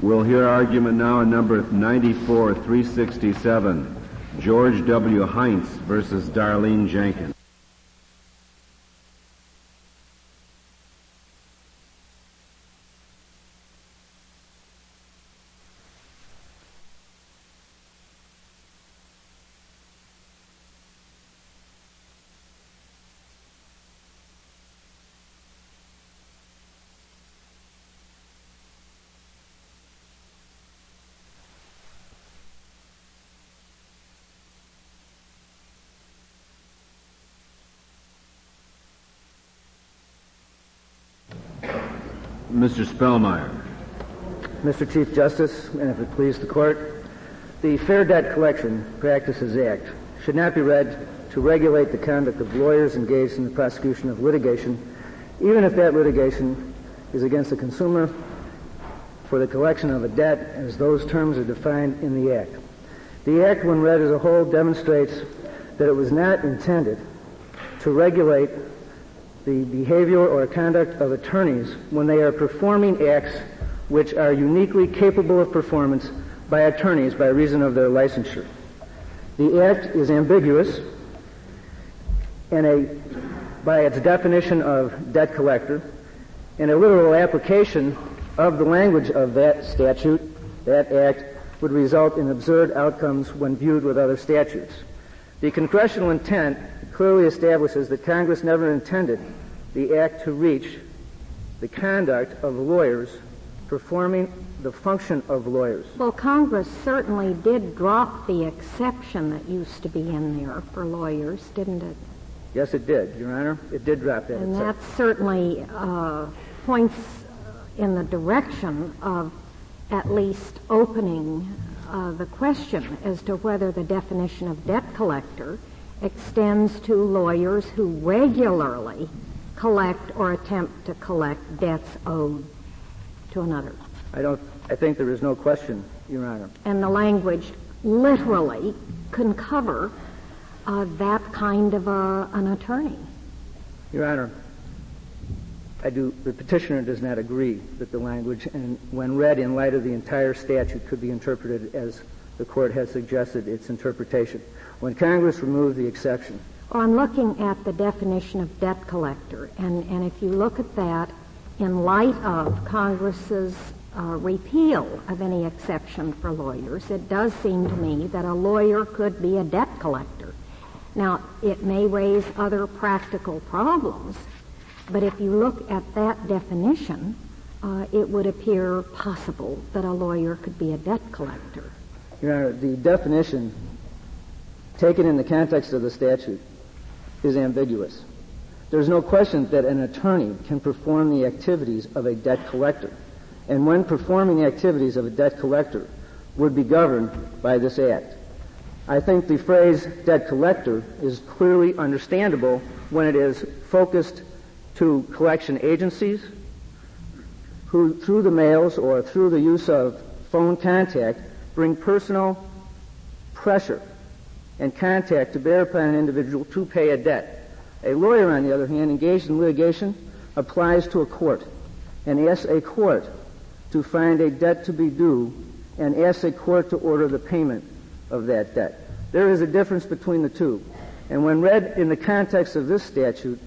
We'll hear argument now on number 94, 367, George W. Heintz versus Darlene Jenkins. Mr. Spellmeyer. Mr. Chief Justice, and if it please the court, the Fair Debt Collection Practices Act should not be read to regulate the conduct of lawyers engaged in the prosecution of litigation, even if that litigation is against the consumer for the collection of a debt as those terms are defined in the Act. The Act, when read as a whole, demonstrates that it was not intended to regulate the behavior or conduct of attorneys when they are performing acts which are uniquely capable of performance by attorneys by reason of their licensure. The Act is ambiguous and a, by its definition of debt collector, and a literal application of the language of that statute, that act, would result in absurd outcomes when viewed with other statutes. The congressional intent clearly establishes that Congress never intended the act to reach the conduct of lawyers performing the function of lawyers. Well, Congress certainly did drop the exception that used to be in there for lawyers, didn't it? Yes, it did, Your Honor. It did drop that and exception. that certainly uh, points in the direction of at least opening uh, the question as to whether the definition of debt collector extends to lawyers who regularly collect or attempt to collect debts owed to another. I don't. I think there is no question, Your Honor. And the language literally can cover uh, that kind of a, an attorney. Your Honor, I do. The petitioner does not agree that the language, and when read in light of the entire statute, could be interpreted as the court has suggested its interpretation. When Congress removed the exception, Well, I'm looking at the definition of debt collector, and, and if you look at that in light of Congress's uh, repeal of any exception for lawyers, it does seem to me that a lawyer could be a debt collector. Now, it may raise other practical problems, but if you look at that definition, uh, it would appear possible that a lawyer could be a debt collector. Your Honor, the definition taken in the context of the statute is ambiguous. There's no question that an attorney can perform the activities of a debt collector. And when performing the activities of a debt collector would be governed by this act. I think the phrase debt collector is clearly understandable when it is focused to collection agencies who, through the mails or through the use of phone contact, bring personal pressure and contact to bear upon an individual to pay a debt. A lawyer, on the other hand, engaged in litigation, applies to a court and asks a court to find a debt to be due and asks a court to order the payment of that debt. There is a difference between the two. And when read in the context of this statute,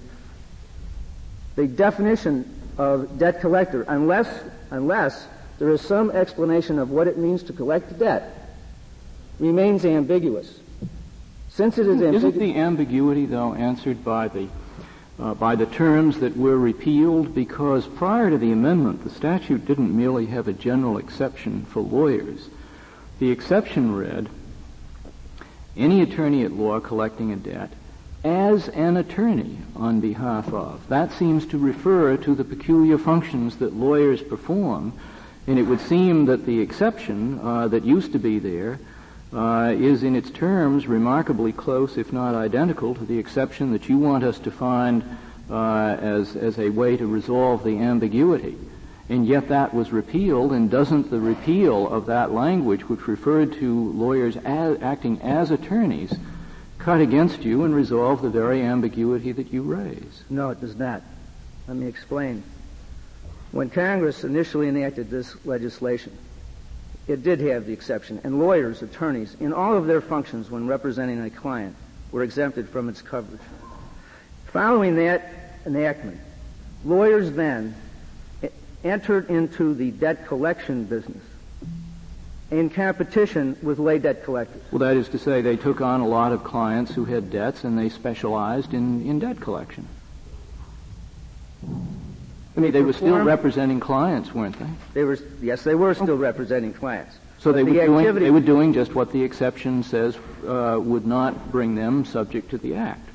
the definition of debt collector, unless, unless there is some explanation of what it means to collect debt, remains ambiguous. Since it is ambiguous. Isn't the ambiguity, though, answered by the, uh, by the terms that were repealed? Because prior to the amendment, the statute didn't merely have a general exception for lawyers. The exception read, any attorney at law collecting a debt as an attorney on behalf of. That seems to refer to the peculiar functions that lawyers perform, and it would seem that the exception uh, that used to be there uh, is in its terms remarkably close, if not identical, to the exception that you want us to find uh, as, as a way to resolve the ambiguity. And yet that was repealed, and doesn't the repeal of that language, which referred to lawyers as, acting as attorneys, cut against you and resolve the very ambiguity that you raise? No, it does not. Let me explain. When Congress initially enacted this legislation, it did have the exception, and lawyers, attorneys, in all of their functions when representing a client, were exempted from its coverage. Following that enactment, lawyers then entered into the debt collection business in competition with lay debt collectors. Well, that is to say, they took on a lot of clients who had debts and they specialized in, in debt collection. I mean, they were still representing clients, weren't they? They were, yes, they were still representing clients. So they were, the doing, they were doing just what the exception says uh, would not bring them subject to the Act.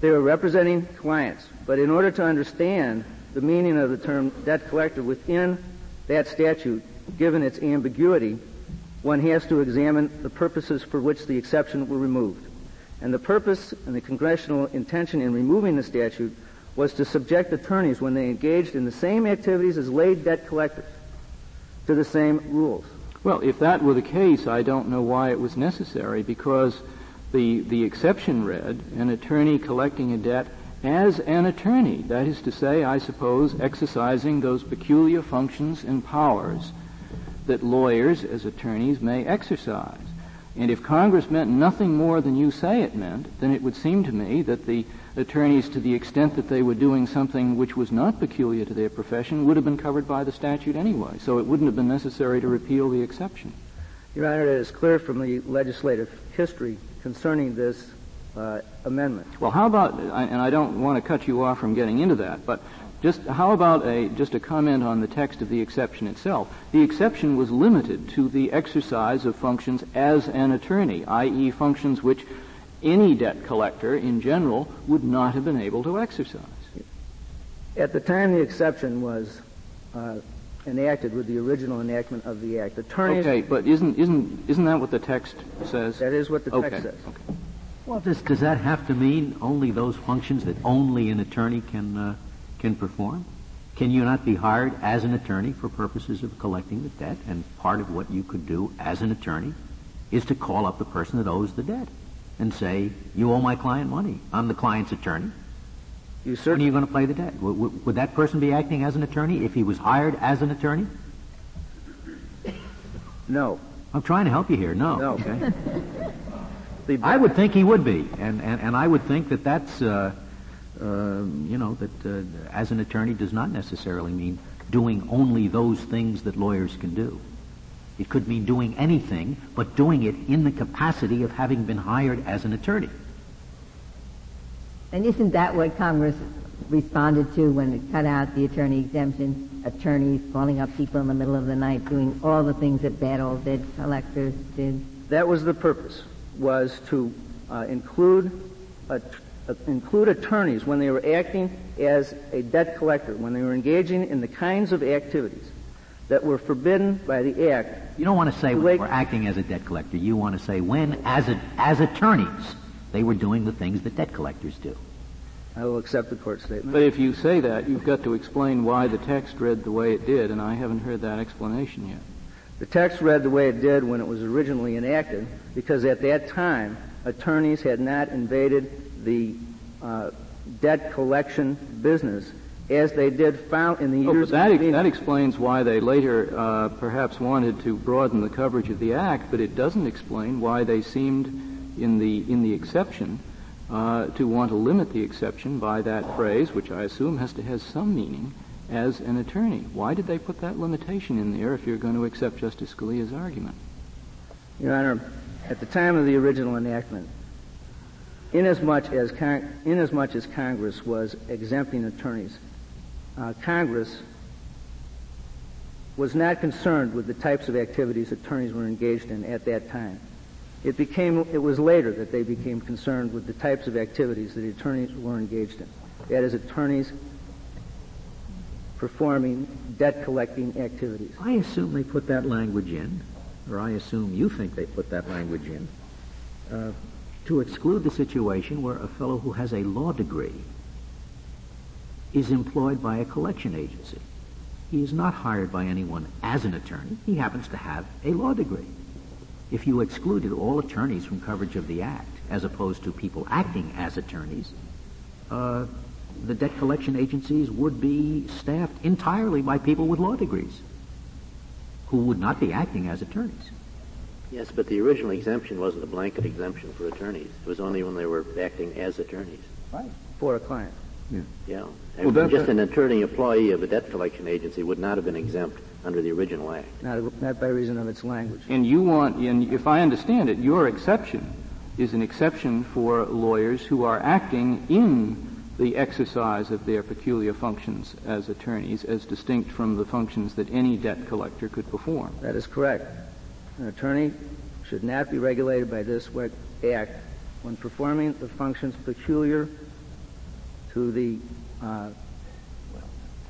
They were representing clients. But in order to understand the meaning of the term debt collector within that statute, given its ambiguity, one has to examine the purposes for which the exception were removed. And the purpose and the congressional intention in removing the statute was to subject attorneys when they engaged in the same activities as lay debt collectors to the same rules. Well, if that were the case, I don't know why it was necessary because the, the exception read an attorney collecting a debt as an attorney. That is to say, I suppose, exercising those peculiar functions and powers that lawyers as attorneys may exercise. And if Congress meant nothing more than you say it meant, then it would seem to me that the attorneys, to the extent that they were doing something which was not peculiar to their profession, would have been covered by the statute anyway. So it wouldn't have been necessary to repeal the exception. Your Honor, it is clear from the legislative history concerning this uh, amendment. Well, how about, and I don't want to cut you off from getting into that, but just how about a just a comment on the text of the exception itself? The exception was limited to the exercise of functions as an attorney, i.e., functions which any debt collector in general would not have been able to exercise. At the time the exception was uh, enacted with the original enactment of the Act, attorneys. Okay, but isn't isn't isn't that what the text says? That is what the text says. Okay. Well, does, does that have to mean only those functions that only an attorney can, uh, can perform? Can you not be hired as an attorney for purposes of collecting the debt? And part of what you could do as an attorney is to call up the person that owes the debt and say, you owe my client money. I'm the client's attorney. You When are you going to play the debt? Would, would, would that person be acting as an attorney if he was hired as an attorney? no. I'm trying to help you here. No. No. Okay. I would think he would be, and and, and I would think that that's uh, you know that uh, as an attorney does not necessarily mean doing only those things that lawyers can do. It could mean doing anything, but doing it in the capacity of having been hired as an attorney. And isn't that what Congress responded to when it cut out the attorney exemption? Attorneys calling up people in the middle of the night, doing all the things that bad old debt collectors did. that was the purpose, was to uh, include uh, include attorneys when they were acting as a debt collector, when they were engaging in the kinds of activities that were forbidden by the Act. You don't want to say when Like- they were acting as a debt collector. You want to say when, as a, as attorneys, they were doing the things that debt collectors do. I will accept the court statement. But if you say that, you've got to explain why the text read the way it did, and I haven't heard that explanation yet. The text read the way it did when it was originally enacted, because at that time, attorneys had not invaded the uh, debt collection business as they did found in the Oh, years but that, that explains why they later uh, perhaps wanted to broaden the coverage of the Act, but it doesn't explain why they seemed in the, in the exception uh, to want to limit the exception by that phrase, which I assume has to have some meaning, as an attorney. Why did they put that limitation in there if you're going to accept Justice Scalia's argument? Your Honor, at the time of the original enactment, inasmuch as, Con- inasmuch as Congress was exempting attorneys, uh, Congress was not concerned with the types of activities attorneys were engaged in at that time. It became, it was later that they became concerned with the types of activities that attorneys were engaged in. That is, attorneys performing debt collecting activities. I assume they put that language in, or I assume you think they put that language in, uh, to exclude the situation where a fellow who has a law degree is employed by a collection agency. He is not hired by anyone as an attorney. He happens to have a law degree. If you excluded all attorneys from coverage of the Act, as opposed to people acting as attorneys, uh, the debt collection agencies would be staffed entirely by people with law degrees. who would not be acting as attorneys. Yes, but the original exemption wasn't a blanket exemption for attorneys. It was only when they were acting as attorneys. Right. For a client. Yeah. Well, that- Just that- an attorney employee of a debt collection agency would not have been exempt under the original act. Not, not by reason of its language. And you want, and if I understand it, your exception is an exception for lawyers who are acting in the exercise of their peculiar functions as attorneys, as distinct from the functions that any debt collector could perform. That is correct. An attorney should not be regulated by this act when performing the functions peculiar to the uh,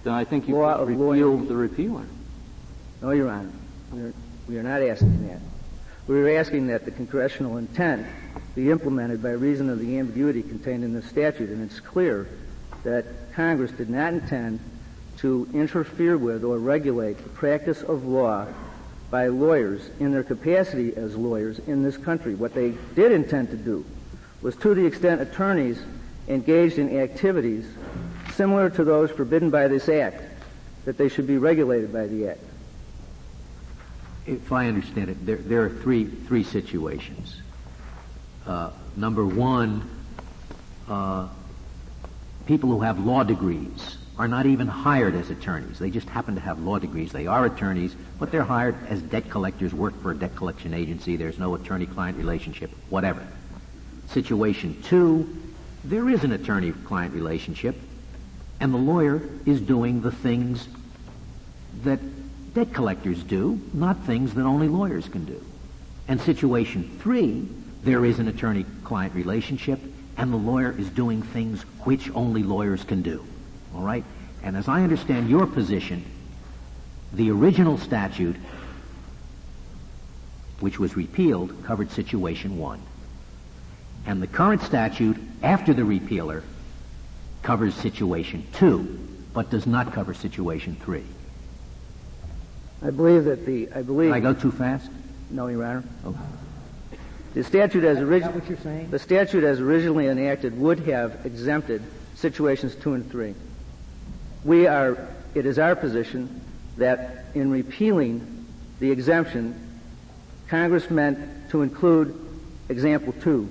Then I think you Law of repeal the repealer. No, Your Honor. We are, we are not asking that. We are asking that the congressional intent be implemented by reason of the ambiguity contained in the statute, and it's clear that Congress did not intend to interfere with or regulate the practice of law by lawyers in their capacity as lawyers in this country. What they did intend to do was to the extent attorneys engaged in activities similar to those forbidden by this act, that they should be regulated by the act. If I understand it, there, there are three, three situations. Uh, number one, uh, people who have law degrees are not even hired as attorneys. They just happen to have law degrees. They are attorneys, but they're hired as debt collectors, work for a debt collection agency. There's no attorney-client relationship, whatever. Situation two, there is an attorney-client relationship, and the lawyer is doing the things that debt collectors do, not things that only lawyers can do. And situation three, there is an attorney-client relationship, and the lawyer is doing things which only lawyers can do. All right? And as I understand your position, the original statute, which was repealed, covered situation one. And the current statute, after the repealer, covers situation two, but does not cover situation three. I believe that the, I believe. Did I go too fast? No, Your Honor. Okay. The statute as originally. what you're saying? The statute as originally enacted would have exempted situations two and three. We are, it is our position that in repealing the exemption, Congress meant to include example two,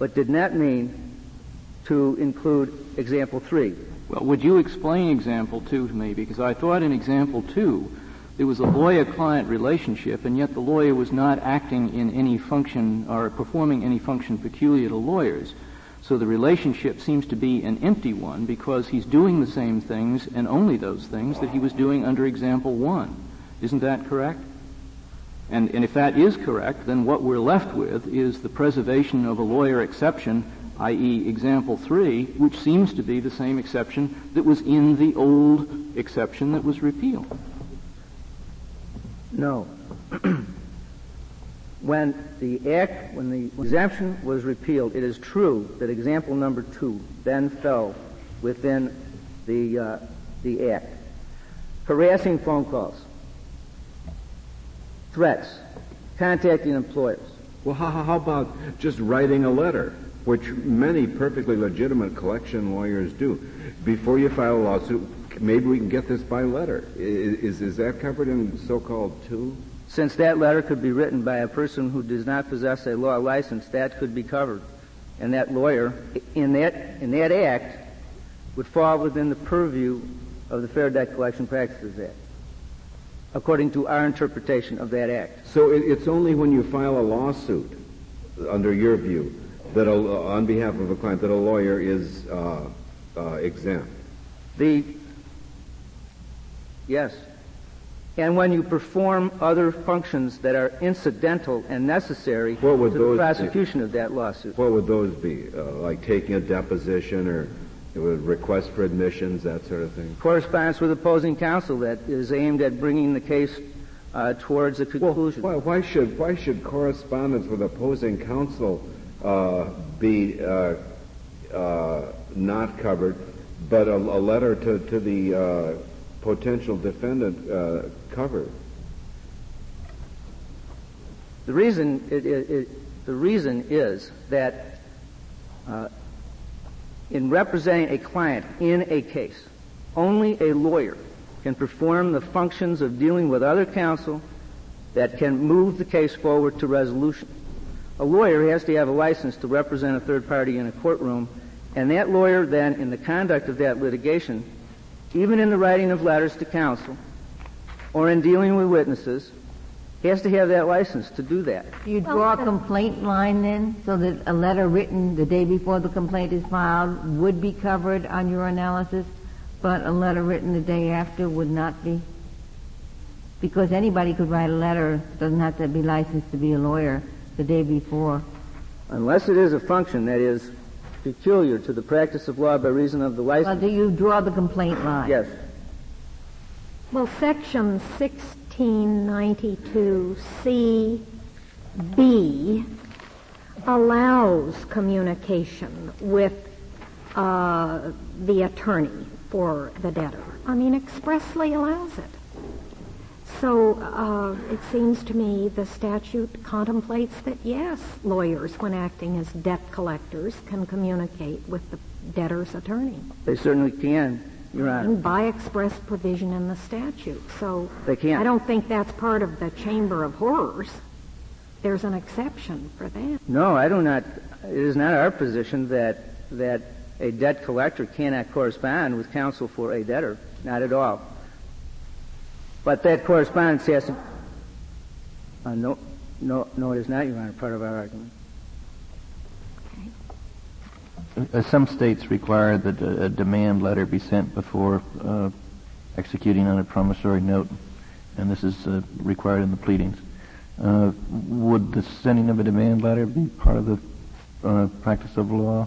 but did not mean to include example three. Well, would you explain example two to me? Because I thought in example two, there was a lawyer-client relationship, and yet the lawyer was not acting in any function or performing any function peculiar to lawyers. So the relationship seems to be an empty one because he's doing the same things and only those things that he was doing under example one. Isn't that correct? And, and if that is correct, then what we're left with is the preservation of a lawyer exception, i.e. example three, which seems to be the same exception that was in the old exception that was repealed. No. when the act, when the exemption was repealed, it is true that example number two then fell within the, uh, the act. Harassing phone calls, threats, contacting employers. Well, how, how about just writing a letter, which many perfectly legitimate collection lawyers do? Before you file a lawsuit, maybe we can get this by letter. Is, is that covered in so-called two? Since that letter could be written by a person who does not possess a law license, that could be covered. And that lawyer, in that, in that act, would fall within the purview of the Fair Debt Collection Practices Act, according to our interpretation of that act. So it, it's only when you file a lawsuit, under your view, that a, on behalf of a client, that a lawyer is uh, uh, exempt. The, yes. And when you perform other functions that are incidental and necessary What would to the those be? prosecution of that lawsuit. What would those be? Uh, like taking a deposition or a request for admissions, that sort of thing? Correspondence with opposing counsel that is aimed at bringing the case uh, towards a conclusion. Why, why should why should correspondence with opposing counsel uh, be uh, uh, not covered, but a, a letter to, to the uh, potential defendant uh, covered? The reason it, it, it, the reason is that uh, in representing a client in a case, only a lawyer can perform the functions of dealing with other counsel that can move the case forward to resolution. A lawyer has to have a license to represent a third party in a courtroom, and that lawyer then, in the conduct of that litigation, even in the writing of letters to counsel or in dealing with witnesses, he has to have that license to do that. Do you draw a complaint line then, so that a letter written the day before the complaint is filed would be covered on your analysis, but a letter written the day after would not be? Because anybody could write a letter, doesn't have to be licensed to be a lawyer, the day before. Unless it is a function that is peculiar to the practice of law by reason of the Well, license. do you draw the complaint line? Yes. Well, section 1692CB allows communication with uh, the attorney for the debtor. I mean, expressly allows it. So uh, it seems to me the statute contemplates that yes, lawyers, when acting as debt collectors, can communicate with the debtor's attorney They certainly can, Your Honor. and by express provision in the statute. So They can't. I don't think that's part of the Chamber of Horrors. There's an exception for that. No, I do not. It is not our position that that a debt collector cannot correspond with counsel for a debtor. Not at all. But that correspondence has to. Uh, no, no, no, it is not, Your Honor. Part of our argument. Uh, Some states require that a a demand letter be sent before uh, executing on a promissory note, and this is uh, required in the pleadings. Uh, Would the sending of a demand letter be part of the uh, practice of law,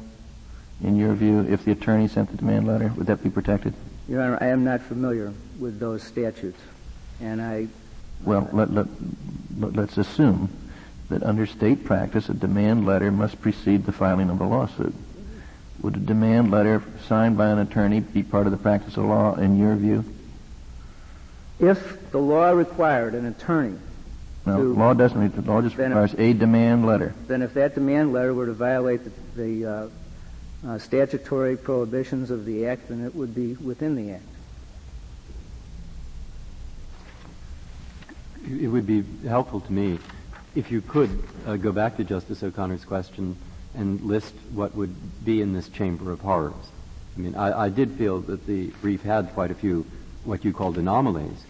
in your view? If the attorney sent the demand letter, would that be protected? Your Honor, I am not familiar with those statutes, and I. Well, let, let, let- let's assume that under state practice, a demand letter must precede the filing of a lawsuit. Would a demand letter signed by an attorney be part of the practice of law, in your view? If the law required an attorney, No, law doesn't, the law just requires a demand letter. then if that demand letter were to violate the, the uh, uh, statutory prohibitions of the Act, then it would be within the Act. It would be helpful to me if you could uh, go back to Justice O'Connor's question and list what would be in this chamber of horrors. I mean, I, I did feel that the brief had quite a few what you called anomalies,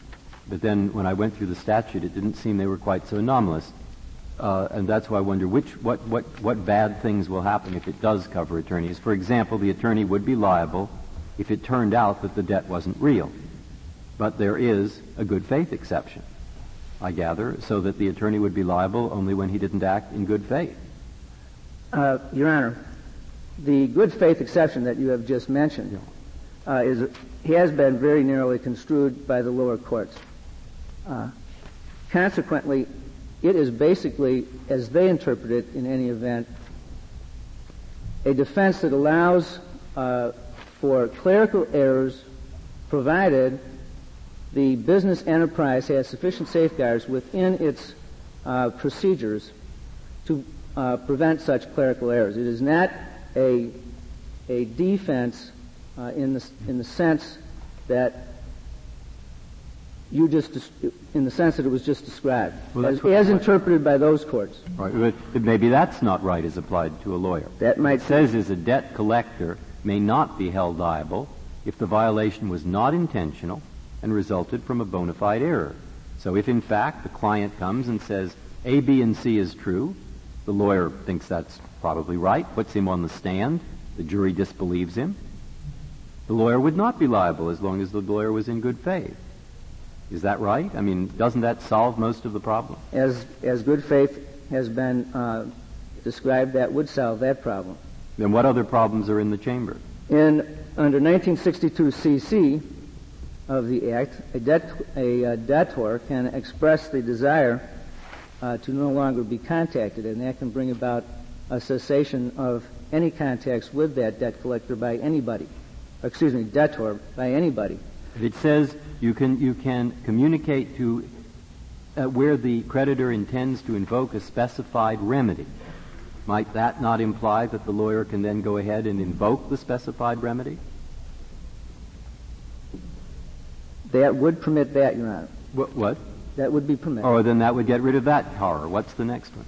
but then when I went through the statute, it didn't seem they were quite so anomalous. Uh, and that's why I wonder which, what, what, what bad things will happen if it does cover attorneys. For example, the attorney would be liable if it turned out that the debt wasn't real. But there is a good faith exception. I gather, so that the attorney would be liable only when he didn't act in good faith. Uh, Your Honor, the good faith exception that you have just mentioned uh, is has been very narrowly construed by the lower courts. Uh, consequently, it is basically, as they interpret it in any event, a defense that allows uh, for clerical errors provided the business enterprise has sufficient safeguards within its uh, procedures to uh, prevent such clerical errors. It is not a, a defense uh, in, the, in the sense that you just, in the sense that it was just described, Well, as, as interpreted by those courts. Right. But maybe that's not right as applied to a lawyer. That might It says is a debt collector may not be held liable if the violation was not intentional and resulted from a bona fide error. So if in fact the client comes and says A, B, and C is true, the lawyer thinks that's probably right, puts him on the stand, the jury disbelieves him, the lawyer would not be liable as long as the lawyer was in good faith. Is that right? I mean, doesn't that solve most of the problem? As, as good faith has been uh, described, that would solve that problem. Then what other problems are in the chamber? In under 1962 CC of the Act, a, debt, a uh, debtor can express the desire uh, to no longer be contacted, and that can bring about a cessation of any contacts with that debt collector by anybody. Excuse me, debtor by anybody. It says you can, you can communicate to uh, where the creditor intends to invoke a specified remedy. Might that not imply that the lawyer can then go ahead and invoke the specified remedy? That would permit that, Your Honor. What? what? That would be permitted. Oh, then that would get rid of that power. What's the next one?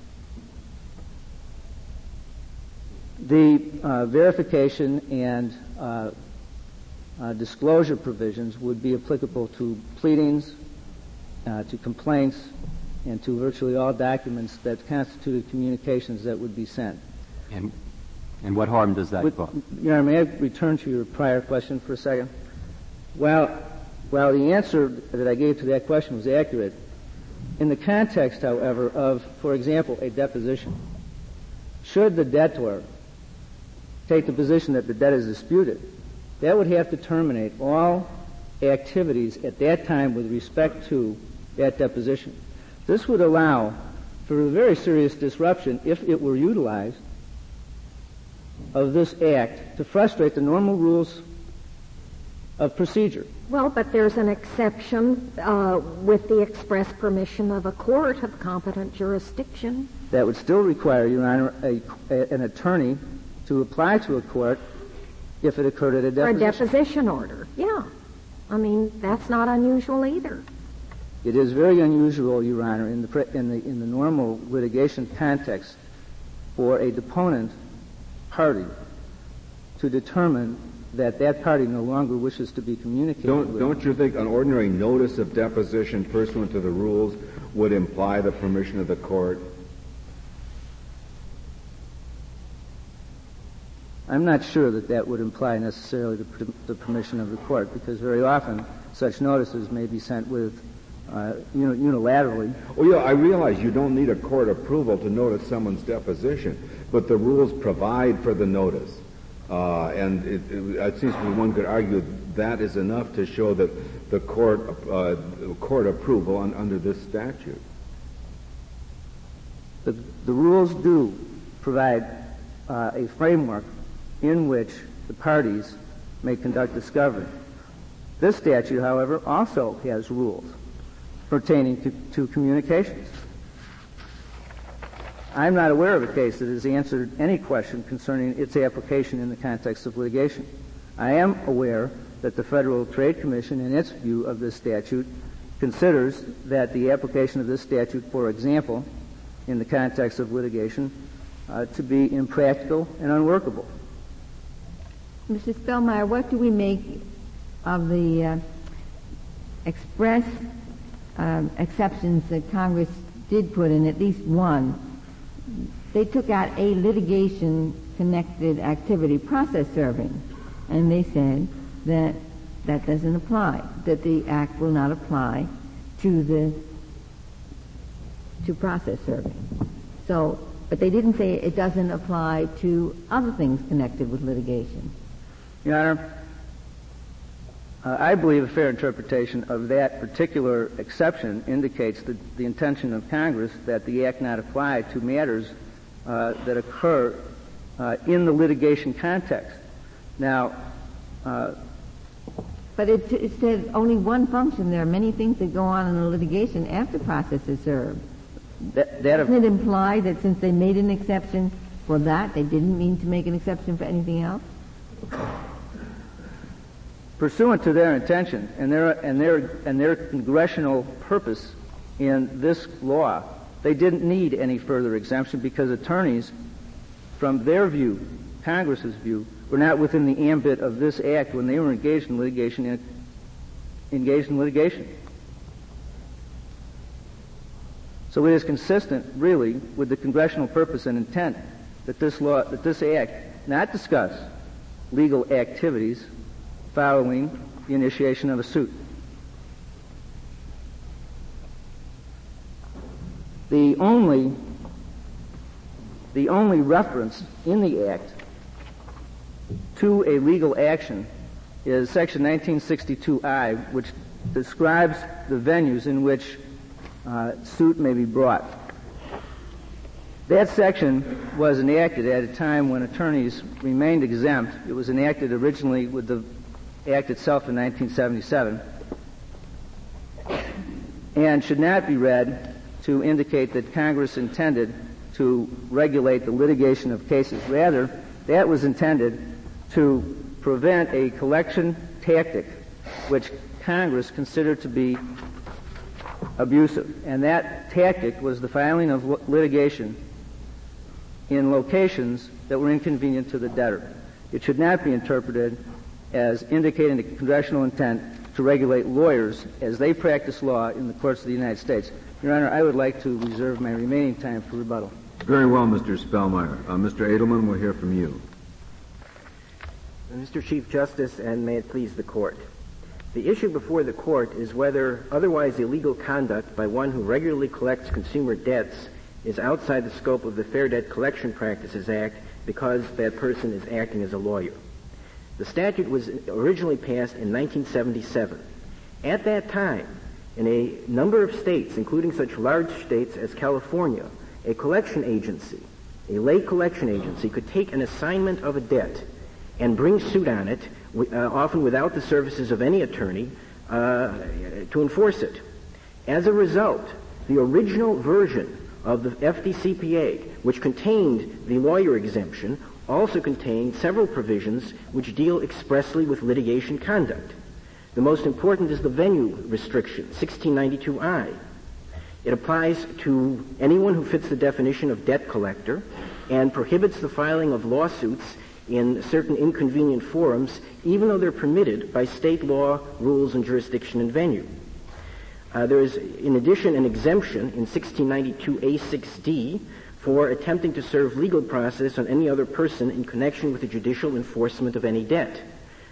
The uh, verification and uh, uh, disclosure provisions would be applicable to pleadings, uh, to complaints, and to virtually all documents that constituted communications that would be sent. And, and what harm does that With, cause? Your Honor, may I return to your prior question for a second? While, while the answer that I gave to that question was accurate, in the context, however, of, for example, a deposition, should the debtor take the position that the debt is disputed, that would have to terminate all activities at that time with respect to that deposition. This would allow for a very serious disruption, if it were utilized, of this act to frustrate the normal rules of procedure. Well, but there's an exception uh, with the express permission of a court of competent jurisdiction. That would still require, Your Honor, a, a, an attorney to apply to a court if it occurred at a deposition. For a deposition order, yeah. I mean, that's not unusual either. It is very unusual, Your Honor, in the, in the, in the normal litigation context for a deponent party to determine that that party no longer wishes to be communicated don't, with. Don't you think an ordinary notice of deposition pursuant to the rules would imply the permission of the court? I'm not sure that that would imply necessarily the, the permission of the court, because very often such notices may be sent with uh, unilaterally. Oh, yeah, I realize you don't need a court approval to notice someone's deposition, but the rules provide for the notice. Uh, and it, it, it, seems to me one could argue that is enough to show that the court, uh, court approval on, under this statute. The, the rules do provide uh, a framework in which the parties may conduct discovery. This statute, however, also has rules pertaining to, to communications. I'm not aware of a case that has answered any question concerning its application in the context of litigation. I am aware that the Federal Trade Commission, in its view of this statute, considers that the application of this statute, for example, in the context of litigation, uh, to be impractical and unworkable. Mr. Spellmeyer, what do we make of the uh, express um, exceptions that Congress did put in, at least one? They took out a litigation-connected activity, process serving, and they said that that doesn't apply, that the Act will not apply to the to process serving. So, but they didn't say it doesn't apply to other things connected with litigation. Your Honor, uh, I believe a fair interpretation of that particular exception indicates the, the intention of Congress that the Act not apply to matters uh, that occur uh, in the litigation context. Now, uh, but it, it says only one function. There are many things that go on in the litigation after process is served. That, that Doesn't it imply that since they made an exception for that, they didn't mean to make an exception for anything else? Pursuant to their intention and their, and their, and their congressional purpose in this law, they didn't need any further exemption because attorneys, from their view, Congress's view, were not within the ambit of this act when they were engaged in litigation. Engaged in litigation. So it is consistent, really, with the congressional purpose and intent that this law, that this act, not discuss legal activities following the initiation of a suit. The only, the only reference in the Act to a legal action is Section 1962I, which describes the venues in which uh, suit may be brought. That section was enacted at a time when attorneys remained exempt. It was enacted originally with the Act itself in 1977 and should not be read to indicate that Congress intended to regulate the litigation of cases. Rather, that was intended to prevent a collection tactic which Congress considered to be abusive. And that tactic was the filing of litigation in locations that were inconvenient to the debtor. It should not be interpreted as indicating the congressional intent to regulate lawyers as they practice law in the courts of the United States. Your Honor, I would like to reserve my remaining time for rebuttal. Very well, Mr. Spellmeyer. Uh, Mr. Edelman, we'll hear from you. Mr. Chief Justice, and may it please the Court. The issue before the Court is whether otherwise illegal conduct by one who regularly collects consumer debts is outside the scope of the Fair Debt Collection Practices Act because that person is acting as a lawyer. The statute was originally passed in 1977. At that time, in a number of states, including such large states as California, a collection agency, a lay collection agency, could take an assignment of a debt and bring suit on it, uh, often without the services of any attorney, uh, to enforce it. As a result, the original version of the FDCPA, which contained the lawyer exemption, also contained several provisions which deal expressly with litigation conduct. The most important is the venue restriction, 1692I. It applies to anyone who fits the definition of debt collector and prohibits the filing of lawsuits in certain inconvenient forums, even though they're permitted by state law, rules, and jurisdiction and venue. Uh, there is, in addition, an exemption in 1692A6D for attempting to serve legal process on any other person in connection with the judicial enforcement of any debt.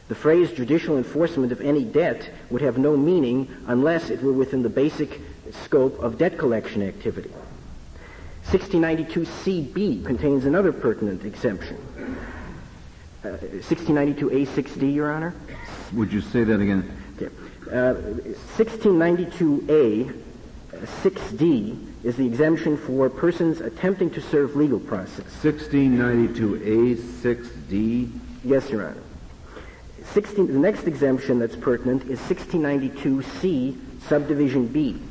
The phrase judicial enforcement of any debt would have no meaning unless it were within the basic scope of debt collection activity. 1692CB contains another pertinent exemption. 1692A6D, uh, Your Honor. Would you say that again? Okay. Uh, 1692A 6D is the exemption for persons attempting to serve legal process. 1692A 6D? Yes, Your Honor. 16, the next exemption that's pertinent is 1692C subdivision B.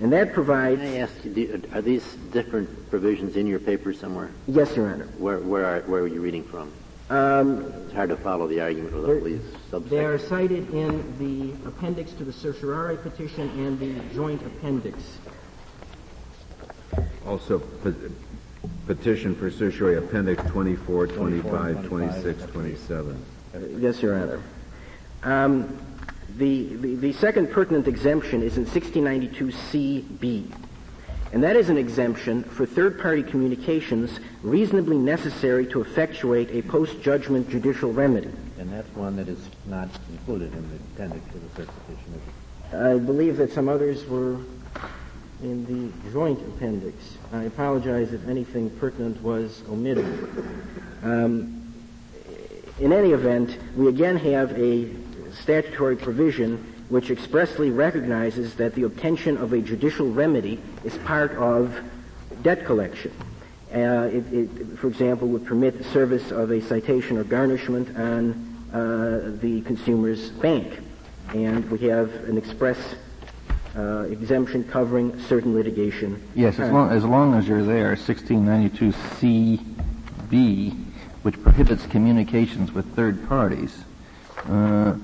And that provides. Can I ask, you, are these different provisions in your paper somewhere? Yes, Your Honor. Where, where, are, where are you reading from? Um, it's hard to follow the argument with all these subsections. They are cited in the appendix to the certiorari petition and the joint appendix. Also, petition for certiorari appendix 24, 25, 26, 27. Uh, yes, Your Honor. Um, the, the, the second pertinent exemption is in 1692CB. And that is an exemption for third-party communications reasonably necessary to effectuate a post-judgment judicial remedy. And that's one that is not included in the appendix to the cert petition. I believe that some others were in the joint appendix. I apologize if anything pertinent was omitted. Um, in any event, we again have a statutory provision which expressly recognizes that the obtention of a judicial remedy is part of debt collection. Uh, it, it, for example, would permit the service of a citation or garnishment on uh, the consumer's bank. And we have an express uh, exemption covering certain litigation. Yes, as long, as long as you're there, 1692CB, which prohibits communications with third parties, uh,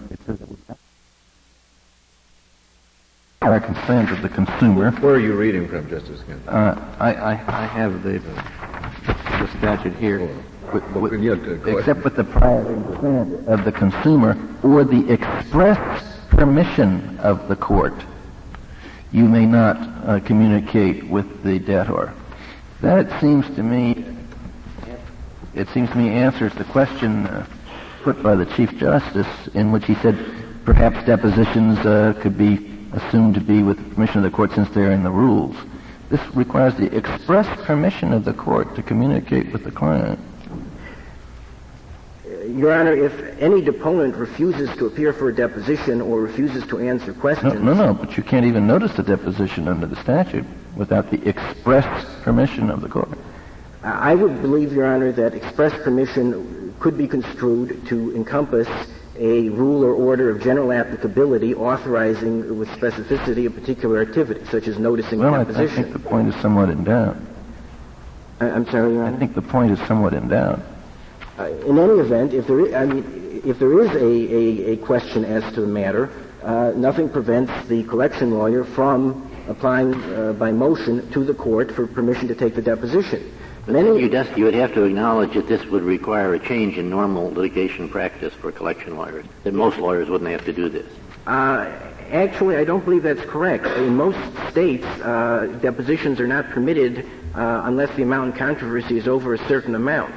are consent of the consumer. Where are you reading from, Justice Kennedy? Uh, I, I, I, have the, the statute here. With, with, except with the prior consent of the consumer or the express permission of the court, you may not uh, communicate with the debtor. That, it seems to me, it seems to me answers the question uh, put by the Chief Justice in which he said perhaps depositions uh, could be assumed to be with the permission of the court since they're in the rules. This requires the express permission of the court to communicate with the client. Your Honor, if any deponent refuses to appear for a deposition or refuses to answer questions. No, no, no, but you can't even notice a deposition under the statute without the express permission of the court. I would believe, Your Honor, that express permission could be construed to encompass a rule or order of general applicability authorizing with specificity a particular activity, such as noticing well, a deposition. I, I think the point is somewhat in doubt. I, am sorry, Your Honor? I think the point is somewhat in doubt. Uh, in any event, if there is, I mean, if there is a, a, a, question as to the matter, uh, nothing prevents the collection lawyer from applying uh, by motion to the court for permission to take the deposition. Many, you, just, you would have to acknowledge that this would require a change in normal litigation practice for collection lawyers, that most lawyers wouldn't have to do this. Uh, actually, I don't believe that's correct. In most states, uh, depositions are not permitted uh, unless the amount in controversy is over a certain amount.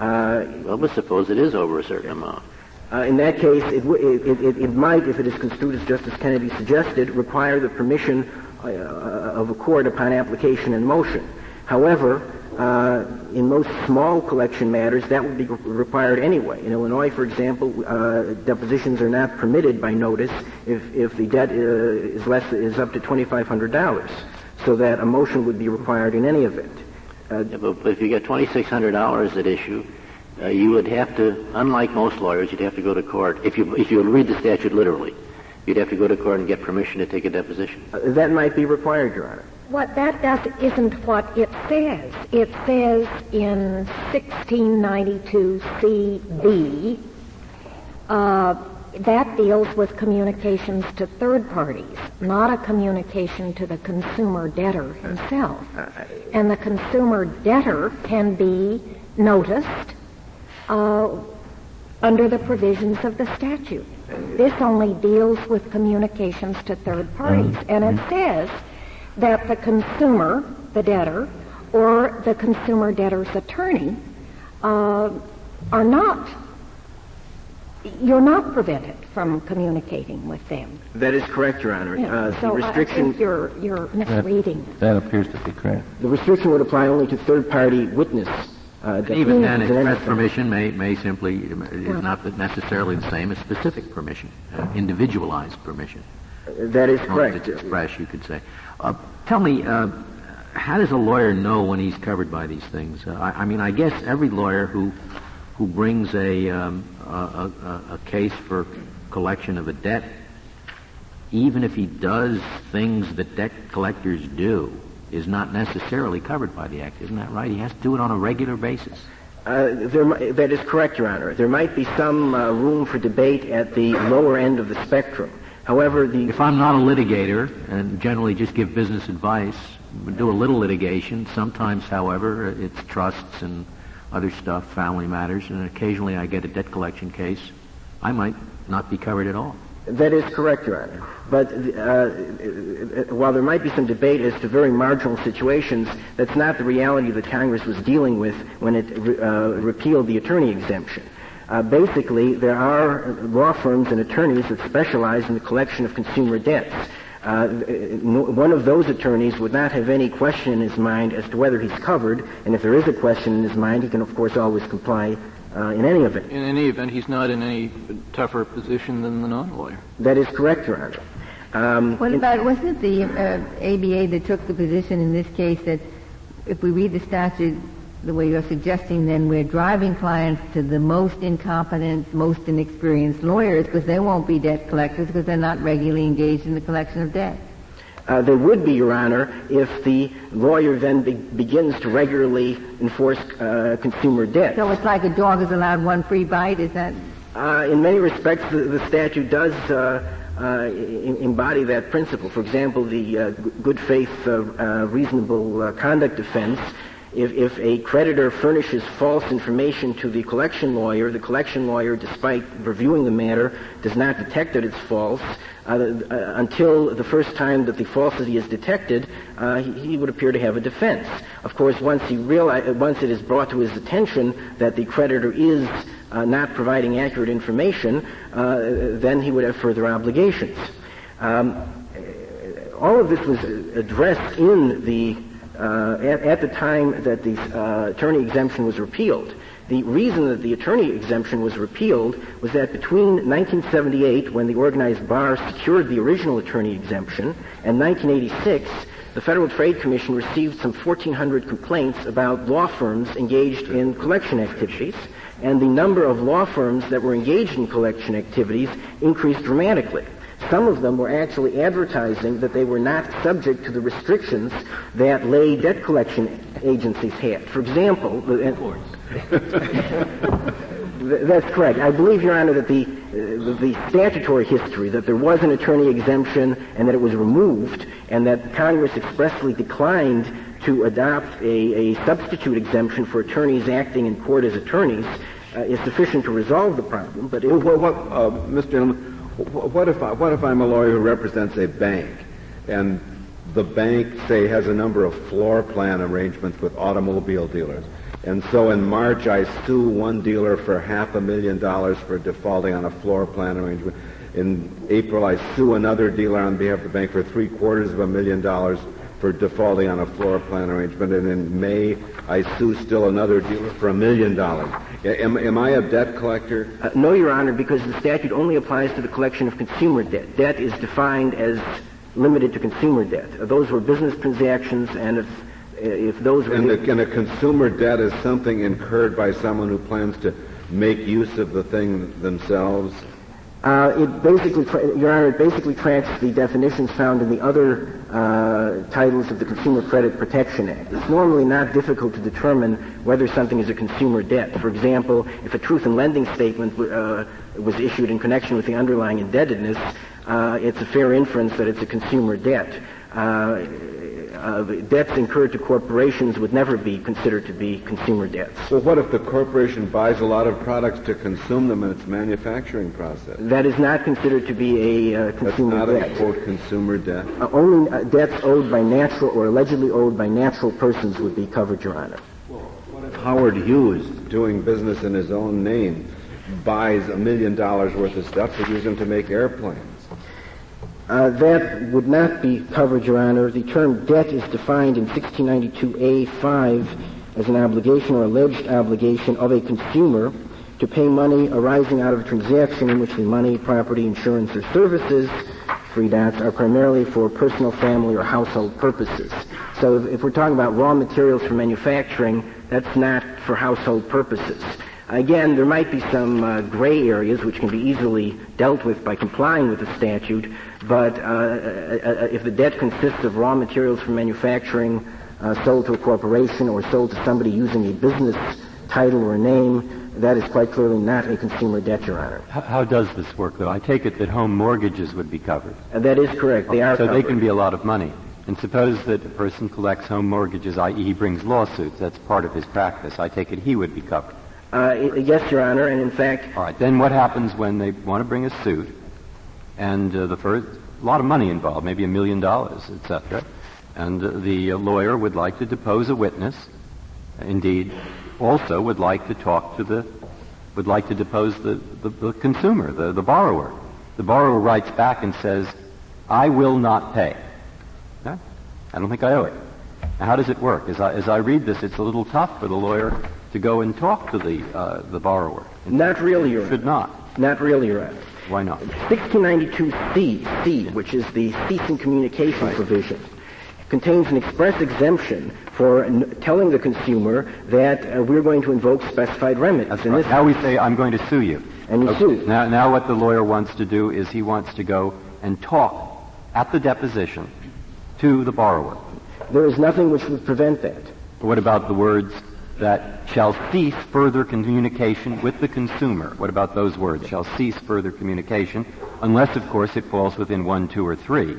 Uh, well, but suppose it is over a certain amount. Uh, in that case, it, w- it, it, it, might, if it is construed as Justice Kennedy suggested, require the permission uh, of a court upon application and motion. However, uh, in most small collection matters, that would be required anyway. In Illinois, for example, uh, depositions are not permitted by notice if, if the debt uh, is less is up to twenty five hundred dollars, so that a motion would be required in any event. Uh, yeah, but, but, if you get twenty six hundred dollars at issue, uh, you would have to, unlike most lawyers, you'd have to go to court if you if you read the statute literally. You'd have to go to court and get permission to take a deposition. that might be required, Your Honor. What that does isn't what it says. It says in 1692 CB uh, that deals with communications to third parties, not a communication to the consumer debtor himself. And the consumer debtor can be noticed uh, under the provisions of the statute. This only deals with communications to third parties. And it says that the consumer, the debtor, or the consumer debtor's attorney uh, are not, you're not prevented from communicating with them. That is correct, Your Honor. Yeah. Uh, so the restriction, I think you're, you're misreading. That, that appears to be correct. The restriction would apply only to third-party witness uh, even then, express permission may, may simply is not necessarily the same as specific permission, uh, individualized permission. That is correct. It's express, you could say. Uh, tell me, uh, how does a lawyer know when he's covered by these things? Uh, I, I, mean, I guess every lawyer who who brings a, um, a, a, a case for collection of a debt, even if he does things that debt collectors do, is not necessarily covered by the Act. Isn't that right? He has to do it on a regular basis. Uh, there, that is correct, Your Honor. There might be some uh, room for debate at the lower end of the spectrum. However, the if I'm not a litigator and generally just give business advice, do a little litigation. Sometimes, however, it's trusts and other stuff, family matters, and occasionally I get a debt collection case. I might not be covered at all. That is correct, Your Honor. But uh, while there might be some debate as to very marginal situations, that's not the reality that Congress was dealing with when it uh, repealed the attorney exemption. Uh, basically, there are law firms and attorneys that specialize in the collection of consumer debts. Uh, one of those attorneys would not have any question in his mind as to whether he's covered, and if there is a question in his mind, he can, of course, always comply uh, in any event. In any event, he's not in any tougher position than the non-lawyer. That is correct, Your Honor. Um, what about, wasn't it the uh, ABA that took the position in this case that if we read the statute the way you're suggesting, then we're driving clients to the most incompetent, most inexperienced lawyers because they won't be debt collectors because they're not regularly engaged in the collection of debt. Uh, there would be, Your Honor, if the lawyer then be- begins to regularly enforce uh, consumer debt. So it's like a dog is allowed one free bite, is that? Uh, in many respects, the, the statute does uh, uh, embody that principle. For example, the uh, good faith, reasonable conduct defense if, if, a creditor furnishes false information to the collection lawyer, the collection lawyer, despite reviewing the matter, does not detect that it's false, uh, uh, until the first time that the falsity is detected, uh, he, he, would appear to have a defense. Of course, once he once it is brought to his attention that the creditor is uh, not providing accurate information, uh, then he would have further obligations. Um, all of this was addressed in the uh, at, at, the time that the attorney exemption was repealed. The reason that the attorney exemption was repealed was that between 1978, when the organized bar secured the original attorney exemption, and 1986, the Federal Trade Commission received some 1,400 complaints about law firms engaged in collection activities, and the number of law firms that were engaged in collection activities increased dramatically. Some of them were actually advertising that they were not subject to the restrictions that lay debt collection agencies had. For example, the, Th- That's correct. I believe, Your Honor, that the, uh, the statutory history, that there was an attorney exemption and that it was removed, and that Congress expressly declined to adopt a, a substitute exemption for attorneys acting in court as attorneys, uh, is sufficient to resolve the problem. But it, Well, what, uh, Mr. Gentleman, what if I, what if I'm a lawyer who represents a bank, and the bank, say, has a number of floor plan arrangements with automobile dealers, and so in March I sue one dealer for half a million dollars for defaulting on a floor plan arrangement. In April I sue another dealer on behalf of the bank for three quarters of a million dollars for defaulting on a floor plan arrangement, and in May I sue still another dealer for a million dollars. Am, am I a debt collector? Uh, no, Your Honor, because the statute only applies to the collection of consumer debt. Debt is defined as limited to consumer debt. Uh, those were business transactions, and if uh, if those were And, the, and a consumer debt is something incurred by someone who plans to make use of the thing themselves. Uh, it basically, Your Honor, it basically tracks the definitions found in the other uh, titles of the Consumer Credit Protection Act. It's normally not difficult to determine whether something is a consumer debt. For example, if a truth in lending statement uh, was issued in connection with the underlying indebtedness, uh, it's a fair inference that it's a consumer debt. Uh, debts incurred to corporations would never be considered to be consumer debts. Well, what if the corporation buys a lot of products to consume them in its manufacturing process? That is not considered to be a uh, That's consumer not debt. a quote consumer debt. Uh, only uh, debts owed by natural or allegedly owed by natural persons would be covered, Your Honor. Well, what if Howard Hughes, doing business in his own name, buys a million dollars worth of stuff to use them to make airplanes. Uh, that would not be covered, Your Honor. The term debt is defined in 1692A5 as an obligation or alleged obligation of a consumer to pay money arising out of a transaction in which the money, property, insurance, or services, three dots, are primarily for personal, family, or household purposes. So if, if we're talking about raw materials for manufacturing, that's not for household purposes. Again, there might be some uh, gray areas which can be easily dealt with by complying with the statute, but uh, uh, uh, if the debt consists of raw materials for manufacturing uh, sold to a corporation or sold to somebody using a business title or name, that is quite clearly not a consumer debt, Your Honor. How, how does this work, though? I take it that home mortgages would be covered. And that is correct. They are so covered. they can be a lot of money. And suppose that a person collects home mortgages, i.e., he brings lawsuits. That's part of his practice. I take it he would be covered. Uh, yes, Your Honor, and in fact, All right. Then what happens when they want to bring a suit, and uh, the first, a lot of money involved, maybe a million dollars, etc., and uh, the uh, lawyer would like to depose a witness, indeed, also would like to talk to the, would like to depose the, the, the consumer, the, the borrower. The borrower writes back and says, I will not pay. Huh? I don't think I owe it. Now, how does it work? As I, as I read this, it's a little tough for the lawyer to go and talk to the, uh, the borrower. not really, Your Honor. Should not. Not really, Your Honor. Why not? 1692C, C, which is the ceasing communication provision, contains an express exemption for n- telling the consumer that uh, we're going to invoke specified remedies. That's right. this- Now we say, I'm going to sue you. And you Okay. sue. Now, now what the lawyer wants to do is he wants to go and talk at the deposition to the borrower. there is nothing which would prevent that. What about the words that shall cease further communication with the consumer? What about those words? Shall cease further communication, unless, of course, it falls within one, two, or three.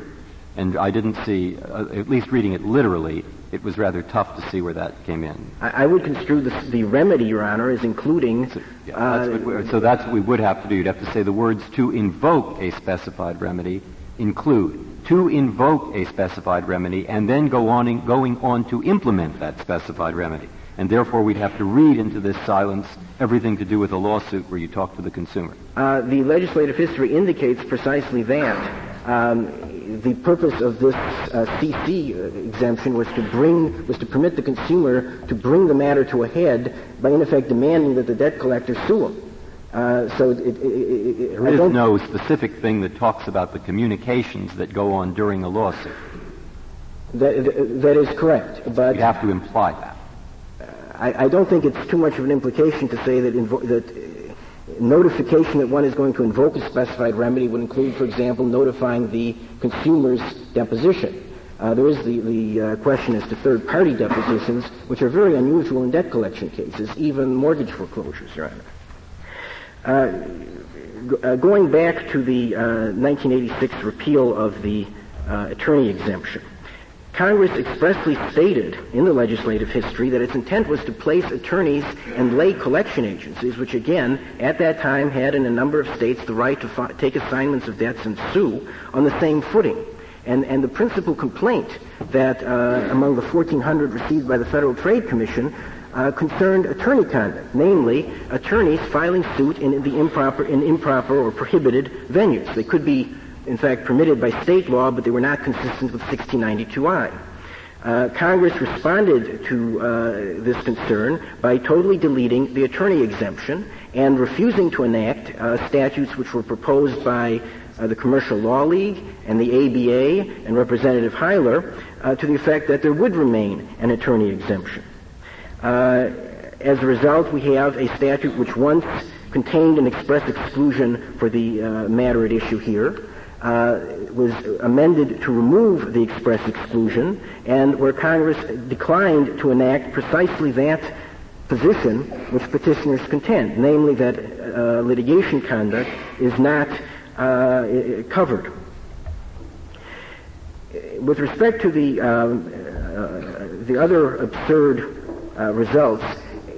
And I didn't see, uh, at least reading it literally, it was rather tough to see where that came in. I, I would construe the, the remedy, Your Honor, as including. Yeah, uh, that's so that's what we would have to do. You'd have to say the words to invoke a specified remedy include to invoke a specified remedy and then go on in, going on to implement that specified remedy. And therefore we'd have to read into this silence everything to do with a lawsuit where you talk to the consumer. Uh, the legislative history indicates precisely that. Um, the purpose of this uh, CC exemption was to bring, was to permit the consumer to bring the matter to a head by in effect demanding that the debt collector sue him. Uh, so it, it, it, There I don't- no specific thing that talks about the communications that go on during a lawsuit. that, that is correct, but You have to imply that. I, I don't think it's too much of an implication to say that, invo- that uh, notification that one is going to invoke a specified remedy would include, for example, notifying the consumer's deposition. Uh, there is the, the uh, question as to third-party depositions, which are very unusual in debt collection cases, even mortgage foreclosures, Your Honor. Uh, uh, going back to the 1986 uh, repeal of the attorney exemption, Congress expressly stated in the legislative history that its intent was to place attorneys and lay collection agencies, which again, at that time had in a number of states the right to fi- take assignments of debts and sue, on the same footing. And, and the principal complaint that uh, among the 1,400 received by the Federal Trade Commission uh, concerned attorney conduct, namely attorneys filing suit in the improper, in improper or prohibited venues. They could be, in fact, permitted by state law, but they were not consistent with 1692I. Uh, Congress responded to uh, this concern by totally deleting the attorney exemption and refusing to enact uh, statutes which were proposed by uh, the Commercial Law League and the ABA and Representative Hiler uh, to the effect that there would remain an attorney exemption. Uh, as a result, we have a statute which once contained an express exclusion for the matter at issue here, uh, was amended to remove the express exclusion, and where Congress declined to enact precisely that position which petitioners contend, namely that uh, litigation conduct is not uh, covered. With respect to the um, uh, the other absurd uh, results.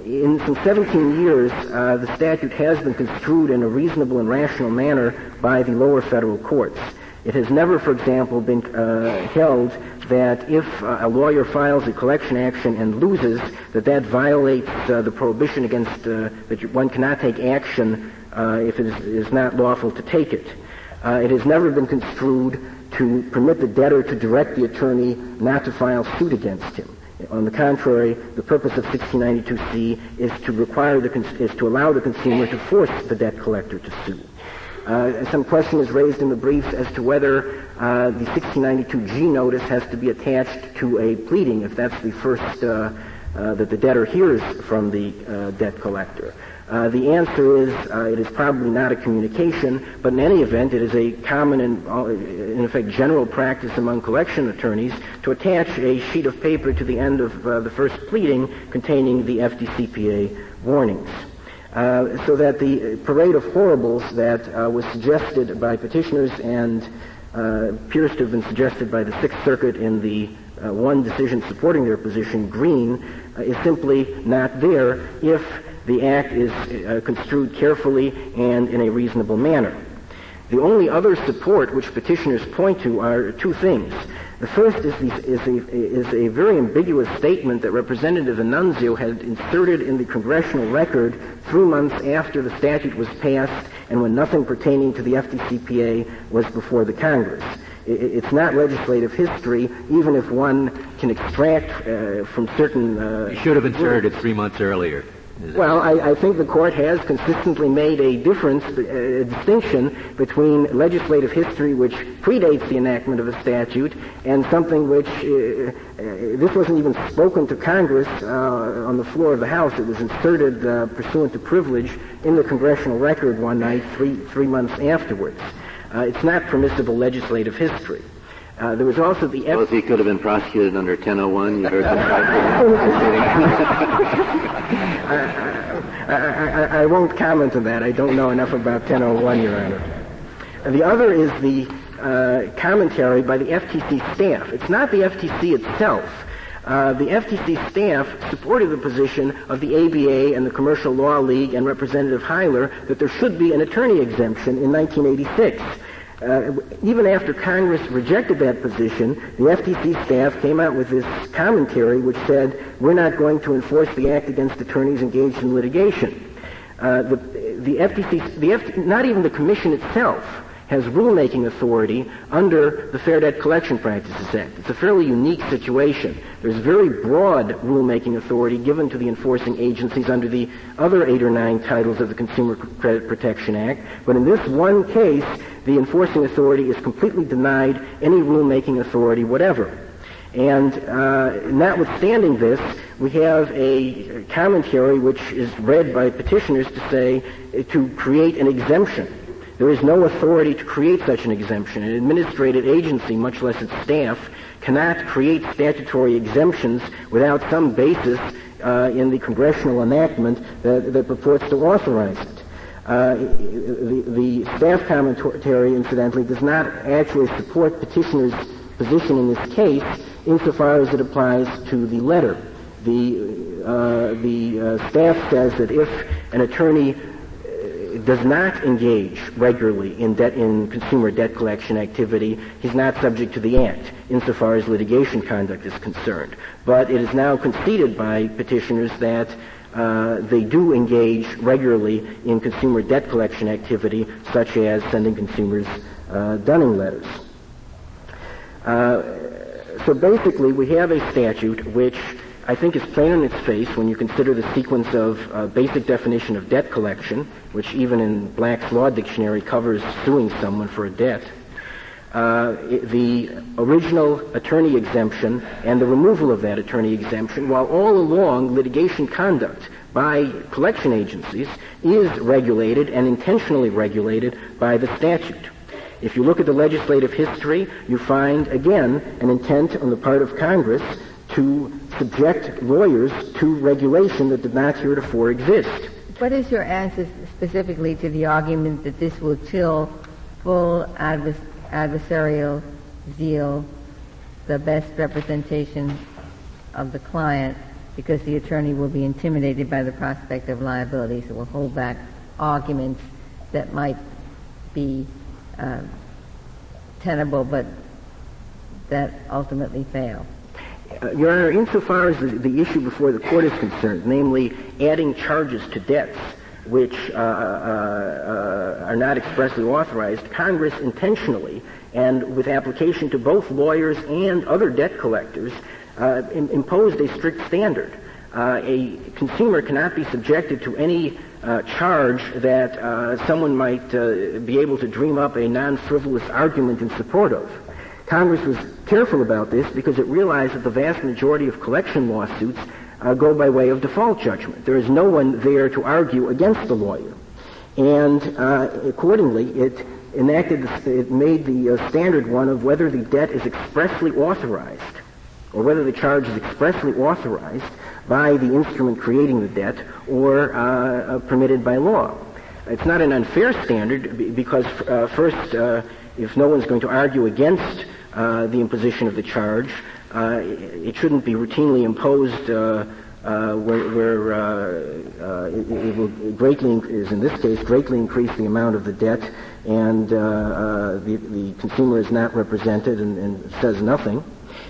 In some 17 years, uh, the statute has been construed in a reasonable and rational manner by the lower federal courts. It has never, for example, been uh, held that if uh, a lawyer files a collection action and loses, that that violates uh, the prohibition against uh, that one cannot take action if it is, is, not lawful to take it. it has never been construed to permit the debtor to direct the attorney not to file suit against him. On the contrary, the purpose of 1692C is to require the is to allow the consumer to force the debt collector to sue. Uh, some question is raised in the briefs as to whether uh, the 1692G notice has to be attached to a pleading if that's the first uh, uh that the debtor hears from the uh, debt collector. Uh, the answer is uh, it is probably not a communication, but in any event, it is a common and, uh, in effect, general practice among collection attorneys to attach a sheet of paper to the end of uh, the first pleading containing the FDCPA warnings. Uh, so that the parade of horribles that uh, was suggested by petitioners and appears to have been suggested by the Sixth Circuit in the one decision supporting their position, Green, is simply not there if the act is uh, construed carefully and in a reasonable manner. The only other support which petitioners point to are two things. The first is, the, is, a, is a very ambiguous statement that Representative Annunzio had inserted in the congressional record three months after the statute was passed and when nothing pertaining to the FDCPA was before the Congress. It's not legislative history, even if one can extract uh, from certain. Uh, you should have inserted it three months earlier. Well, I, I, think the court has consistently made a difference, a distinction between legislative history, which predates the enactment of a statute, and something which uh, uh, this wasn't even spoken to Congress uh, on the floor of the House. It was inserted uh, pursuant to privilege in the congressional record one night, three three months afterwards. Uh, it's not permissible legislative history. Uh, there was also the. Well, if he could have been prosecuted under 1001, you heard I, I, I, won't comment on that. I don't know enough about 1001, Your Honor. The other is the uh, commentary by the FTC staff. It's not the FTC itself. Uh, the FTC staff supported the position of the ABA and the Commercial Law League and Representative Hiler that there should be an attorney exemption in 1986. Uh, even after Congress rejected that position, the FTC staff came out with this commentary which said, we're not going to enforce the act against attorneys engaged in litigation. Uh, the, the FTC, the not even the commission itself has rulemaking authority under the Fair Debt Collection Practices Act. It's a fairly unique situation. There's very broad rulemaking authority given to the enforcing agencies under the other eight or nine titles of the Consumer Credit Protection Act, but in this one case, the enforcing authority is completely denied any rulemaking authority whatever. And uh, notwithstanding this, we have a commentary which is read by petitioners to say to create an exemption there is no authority to create such an exemption. An administrative agency, much less its staff, cannot create statutory exemptions without some basis uh, in the congressional enactment that, that, purports to authorize it. Uh, the, the staff commentary, incidentally, does not actually support petitioner's position in this case insofar as it applies to the letter. The, uh, the uh, staff says that if an attorney does not engage regularly in, debt, in consumer debt collection activity, he's not subject to the Act insofar as litigation conduct is concerned. But it is now conceded by petitioners that uh, they do engage regularly in consumer debt collection activity, such as sending consumers uh, dunning letters. Uh, so basically, we have a statute which I think is plain on its face when you consider the sequence of uh, basic definition of debt collection, which even in Black's Law Dictionary covers suing someone for a debt. Uh, the original attorney exemption and the removal of that attorney exemption, while all along litigation conduct by collection agencies is regulated and intentionally regulated by the statute. If you look at the legislative history, you find, again, an intent on the part of Congress to subject lawyers to regulation that did not heretofore exist. What is your answer specifically to the argument that this will chill full advers- adversarial zeal, the best representation of the client, because the attorney will be intimidated by the prospect of liability, so will hold back arguments that might be uh, tenable but that ultimately fail? Uh, Your Honor, insofar as the, the, issue before the court is concerned, namely adding charges to debts which uh, uh, uh, are not expressly authorized, Congress intentionally and with application to both lawyers and other debt collectors uh, in, imposed a strict standard. A consumer cannot be subjected to any charge that someone might be able to dream up a non-frivolous argument in support of. Congress was careful about this because it realized that the vast majority of collection lawsuits uh, go by way of default judgment. There is no one there to argue against the lawyer. And uh, accordingly, it enacted, it made the uh, standard one of whether the debt is expressly authorized or whether the charge is expressly authorized by the instrument creating the debt or uh, uh, permitted by law. It's not an unfair standard because, uh, first, uh, if no one's going to argue against uh, the imposition of the charge, uh, it shouldn't be routinely imposed uh, uh, where, where uh, it, it, will greatly, is in this case, greatly increase the amount of the debt and the, the, consumer is not represented and, and says nothing.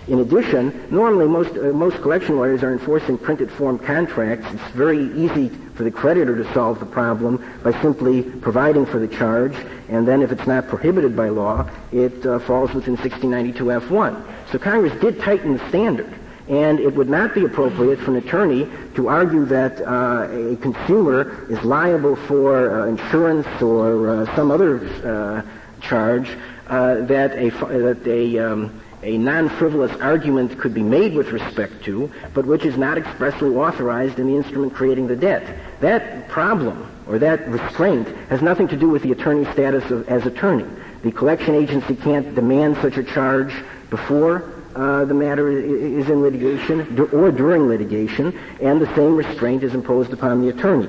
In addition, normally most, uh, most collection lawyers are enforcing printed form contracts. It's very easy for the creditor to solve the problem by simply providing for the charge, and then if it's not prohibited by law, it uh, falls within 1692F1. So Congress did tighten the standard. And it would not be appropriate for an attorney to argue that uh, a consumer is liable for uh, insurance or uh, some other uh, charge that a, that a um, a non-frivolous argument could be made with respect to, but which is not expressly authorized in the instrument creating the debt. That problem or that restraint has nothing to do with the attorney's status of, as attorney. The collection agency can't demand such a charge before uh, the matter is in litigation or during litigation, and the same restraint is imposed upon the attorney.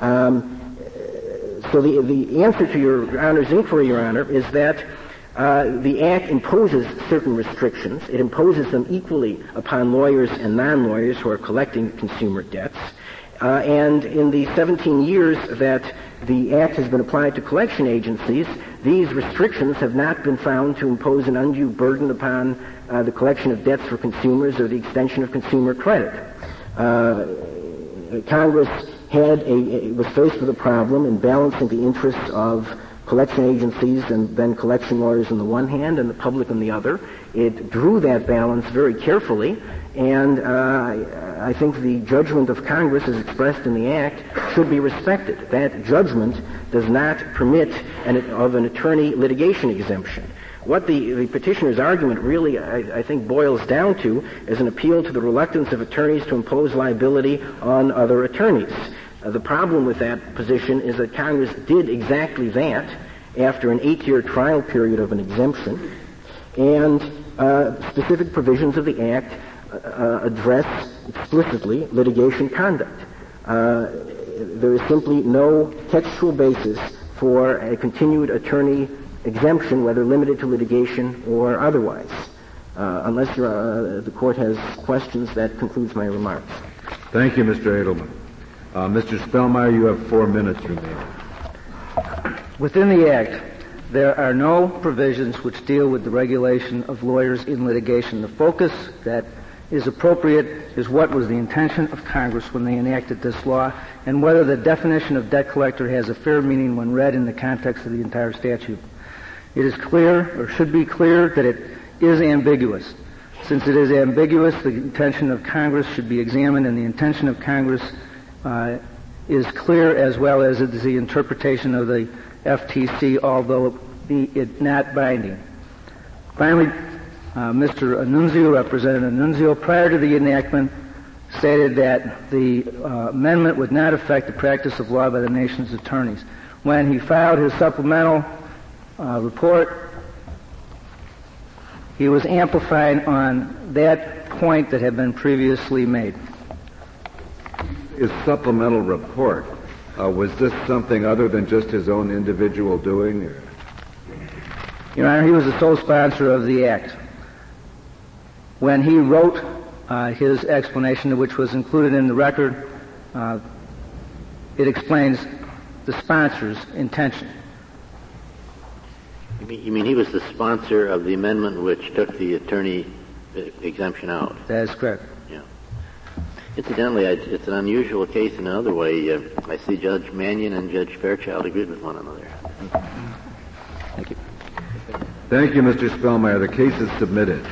Um, so the, the answer to your Honor's inquiry, Your Honor, is that uh, the Act imposes certain restrictions. It imposes them equally upon lawyers and non-lawyers who are collecting consumer debts. Uh, and in the 17 years that the Act has been applied to collection agencies, these restrictions have not been found to impose an undue burden upon uh, the collection of debts for consumers or the extension of consumer credit. Uh, Congress had a, was faced with a problem in balancing the interests of collection agencies and then collection lawyers on the one hand and the public on the other. It drew that balance very carefully, and uh, I think the judgment of Congress as expressed in the Act should be respected. That judgment does not permit an, of an attorney litigation exemption. What the, the petitioner's argument really, I, I, think, boils down to is an appeal to the reluctance of attorneys to impose liability on other attorneys. Uh, the problem with that position is that Congress did exactly that after an eight-year trial period of an exemption, and uh, specific provisions of the Act uh, uh address explicitly litigation conduct. Uh, there is simply no textual basis for a continued attorney exemption, whether limited to litigation or otherwise. Uh, unless the court has questions, that concludes my remarks. Thank you, Mr. Edelman. Uh, Mr. Spellmeyer, you have four minutes remaining. Within the Act, there are no provisions which deal with the regulation of lawyers in litigation. The focus that is appropriate is what was the intention of Congress when they enacted this law and whether the definition of debt collector has a fair meaning when read in the context of the entire statute. It is clear, or should be clear, that it is ambiguous. Since it is ambiguous, the intention of Congress should be examined, and the intention of Congress uh, is clear as well as it is the interpretation of the FTC, although be it not binding. Finally, uh, Mr. Annunzio, Representative Annunzio, prior to the enactment, stated that the uh, amendment would not affect the practice of law by the nation's attorneys. When he filed his supplemental uh, report, he was amplifying on that point that had been previously made. His supplemental report, uh, was this something other than just his own individual doing? Or? Your Honor, he was the sole sponsor of the act. When he wrote uh, his explanation, which was included in the record, uh, it explains the sponsor's intention. You mean, you mean he was the sponsor of the amendment which took the attorney uh, exemption out? That is correct. Yeah. Incidentally, I, it's an unusual case in another way. Uh, I see Judge Manion and Judge Fairchild agreed with one another. Thank you. Thank you, Mr. Spellmeyer. The case is submitted.